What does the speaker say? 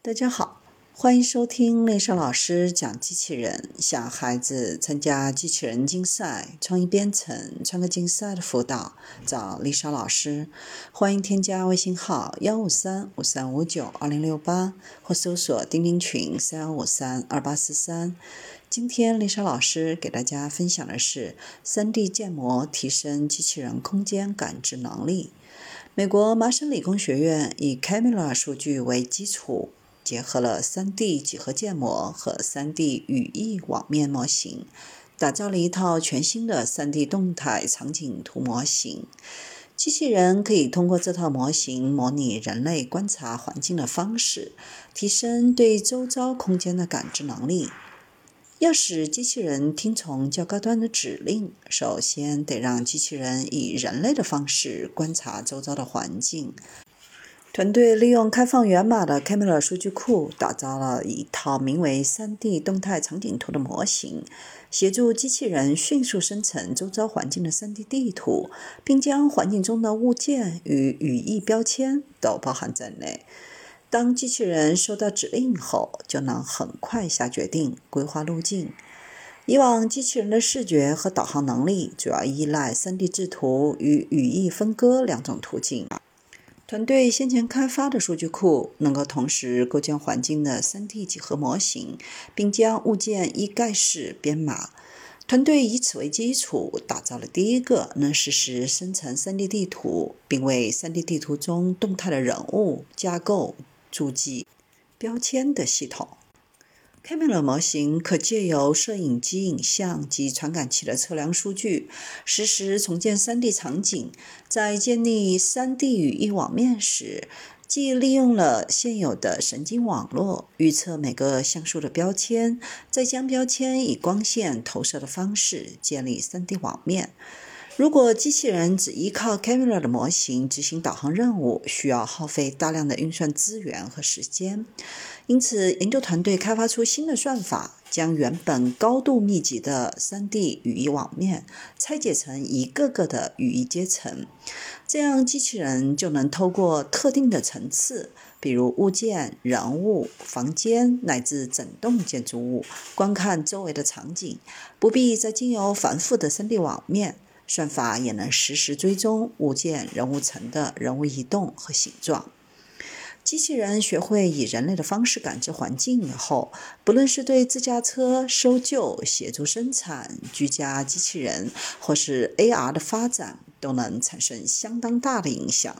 大家好，欢迎收听丽莎老师讲机器人，想孩子参加机器人竞赛、创意编程、创客竞赛的辅导，找丽莎老师。欢迎添加微信号幺五三五三五九二零六八，或搜索钉钉群三幺五三二八四三。今天丽莎老师给大家分享的是三 D 建模提升机器人空间感知能力。美国麻省理工学院以 Camera 数据为基础。结合了 3D 几何建模和 3D 语义网面模型，打造了一套全新的 3D 动态场景图模型。机器人可以通过这套模型模拟人类观察环境的方式，提升对周遭空间的感知能力。要使机器人听从较高端的指令，首先得让机器人以人类的方式观察周遭的环境。团队利用开放源码的 Camera 数据库，打造了一套名为 “3D 动态场景图”的模型，协助机器人迅速生成周遭环境的 3D 地图，并将环境中的物件与语义标签都包含在内。当机器人收到指令后，就能很快下决定、规划路径。以往，机器人的视觉和导航能力主要依赖 3D 制图与语义分割两种途径。团队先前开发的数据库能够同时构建环境的 3D 几何模型，并将物件一概式编码。团队以此为基础，打造了第一个能实时生成 3D 地图，并为 3D 地图中动态的人物架构注记标签的系统。Camera 模型可借由摄影机影像及传感器的测量数据，实时重建 3D 场景。在建立 3D 语义网面时，既利用了现有的神经网络预测每个像素的标签，再将标签以光线投射的方式建立 3D 网面。如果机器人只依靠 Camera 的模型执行导航任务，需要耗费大量的运算资源和时间。因此，研究团队开发出新的算法，将原本高度密集的 3D 语义网面拆解成一个个的语义阶层，这样机器人就能透过特定的层次，比如物件、人物、房间乃至整栋建筑物，观看周围的场景，不必再经由繁复的 3D 网面。算法也能实时追踪物件、人物层的人物移动和形状。机器人学会以人类的方式感知环境以后，不论是对自驾车、搜救、协助生产、居家机器人，或是 AR 的发展，都能产生相当大的影响。